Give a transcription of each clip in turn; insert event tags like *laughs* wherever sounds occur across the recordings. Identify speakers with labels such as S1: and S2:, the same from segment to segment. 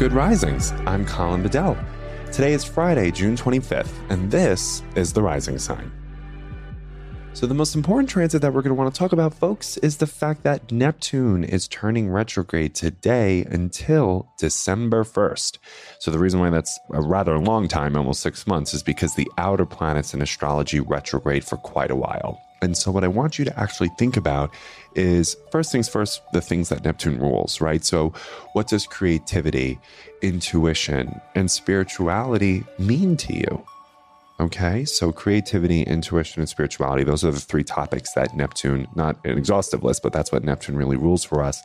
S1: Good Risings. I'm Colin Bedell. Today is Friday, June 25th, and this is The Rising Sign. So, the most important transit that we're going to want to talk about, folks, is the fact that Neptune is turning retrograde today until December 1st. So, the reason why that's a rather long time, almost six months, is because the outer planets in astrology retrograde for quite a while. And so, what I want you to actually think about is first things first, the things that Neptune rules, right? So, what does creativity, intuition, and spirituality mean to you? Okay, so creativity, intuition, and spirituality, those are the three topics that Neptune, not an exhaustive list, but that's what Neptune really rules for us.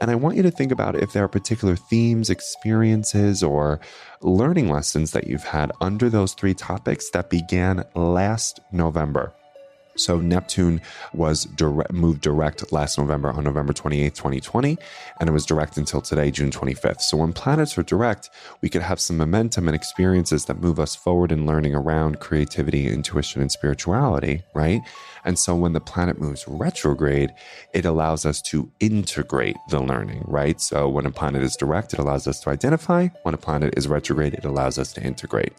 S1: And I want you to think about if there are particular themes, experiences, or learning lessons that you've had under those three topics that began last November. So Neptune was direct, moved direct last November on November 28th, 2020, and it was direct until today, June 25th. So when planets are direct, we could have some momentum and experiences that move us forward in learning around creativity, intuition, and spirituality, right? And so when the planet moves retrograde, it allows us to integrate the learning, right? So when a planet is direct, it allows us to identify. When a planet is retrograde, it allows us to integrate.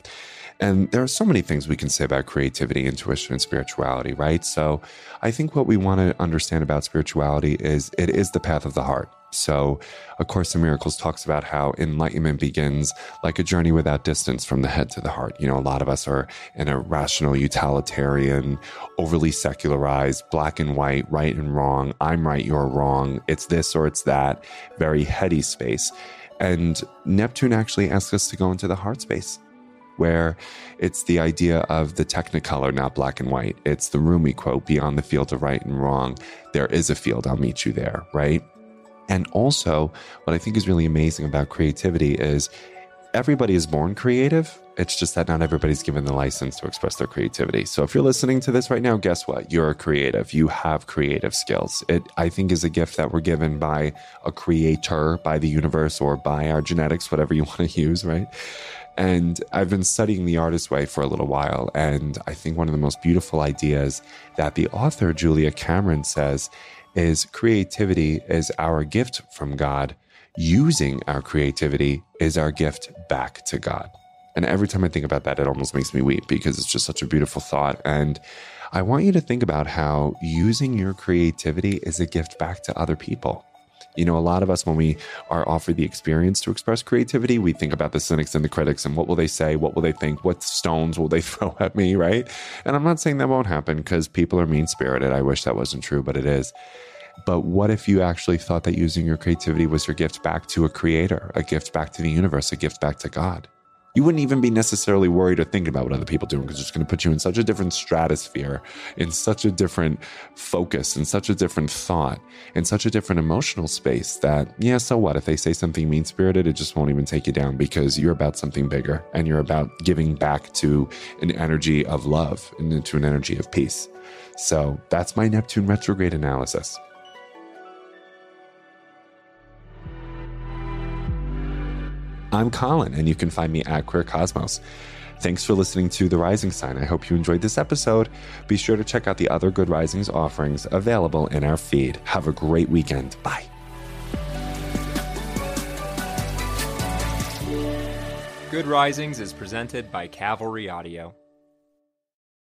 S1: And there are so many things we can say about creativity, intuition, and spirituality, right? So I think what we want to understand about spirituality is it is the path of the heart. So, A Course in Miracles talks about how enlightenment begins like a journey without distance from the head to the heart. You know, a lot of us are in a rational, utilitarian, overly secularized, black and white, right and wrong, I'm right, you're wrong, it's this or it's that, very heady space. And Neptune actually asks us to go into the heart space where it's the idea of the technicolor, not black and white. It's the Rumi quote beyond the field of right and wrong. There is a field, I'll meet you there, right? And also, what I think is really amazing about creativity is everybody is born creative. It's just that not everybody's given the license to express their creativity. So if you're listening to this right now, guess what? You're a creative. You have creative skills. It, I think, is a gift that we're given by a creator, by the universe, or by our genetics, whatever you *laughs* want to use, right? And I've been studying the artist way for a little while. And I think one of the most beautiful ideas that the author, Julia Cameron, says is creativity is our gift from God. Using our creativity is our gift back to God. And every time I think about that, it almost makes me weep because it's just such a beautiful thought. And I want you to think about how using your creativity is a gift back to other people. You know, a lot of us, when we are offered the experience to express creativity, we think about the cynics and the critics and what will they say? What will they think? What stones will they *laughs* throw at me? Right. And I'm not saying that won't happen because people are mean spirited. I wish that wasn't true, but it is. But what if you actually thought that using your creativity was your gift back to a creator, a gift back to the universe, a gift back to God? You wouldn't even be necessarily worried or thinking about what other people doing because it's going to put you in such a different stratosphere, in such a different focus, in such a different thought, in such a different emotional space that, yeah, so what? If they say something mean spirited, it just won't even take you down because you're about something bigger and you're about giving back to an energy of love and to an energy of peace. So that's my Neptune retrograde analysis. I'm Colin, and you can find me at Queer Cosmos. Thanks for listening to The Rising Sign. I hope you enjoyed this episode. Be sure to check out the other Good Risings offerings available in our feed. Have a great weekend. Bye.
S2: Good Risings is presented by Cavalry Audio.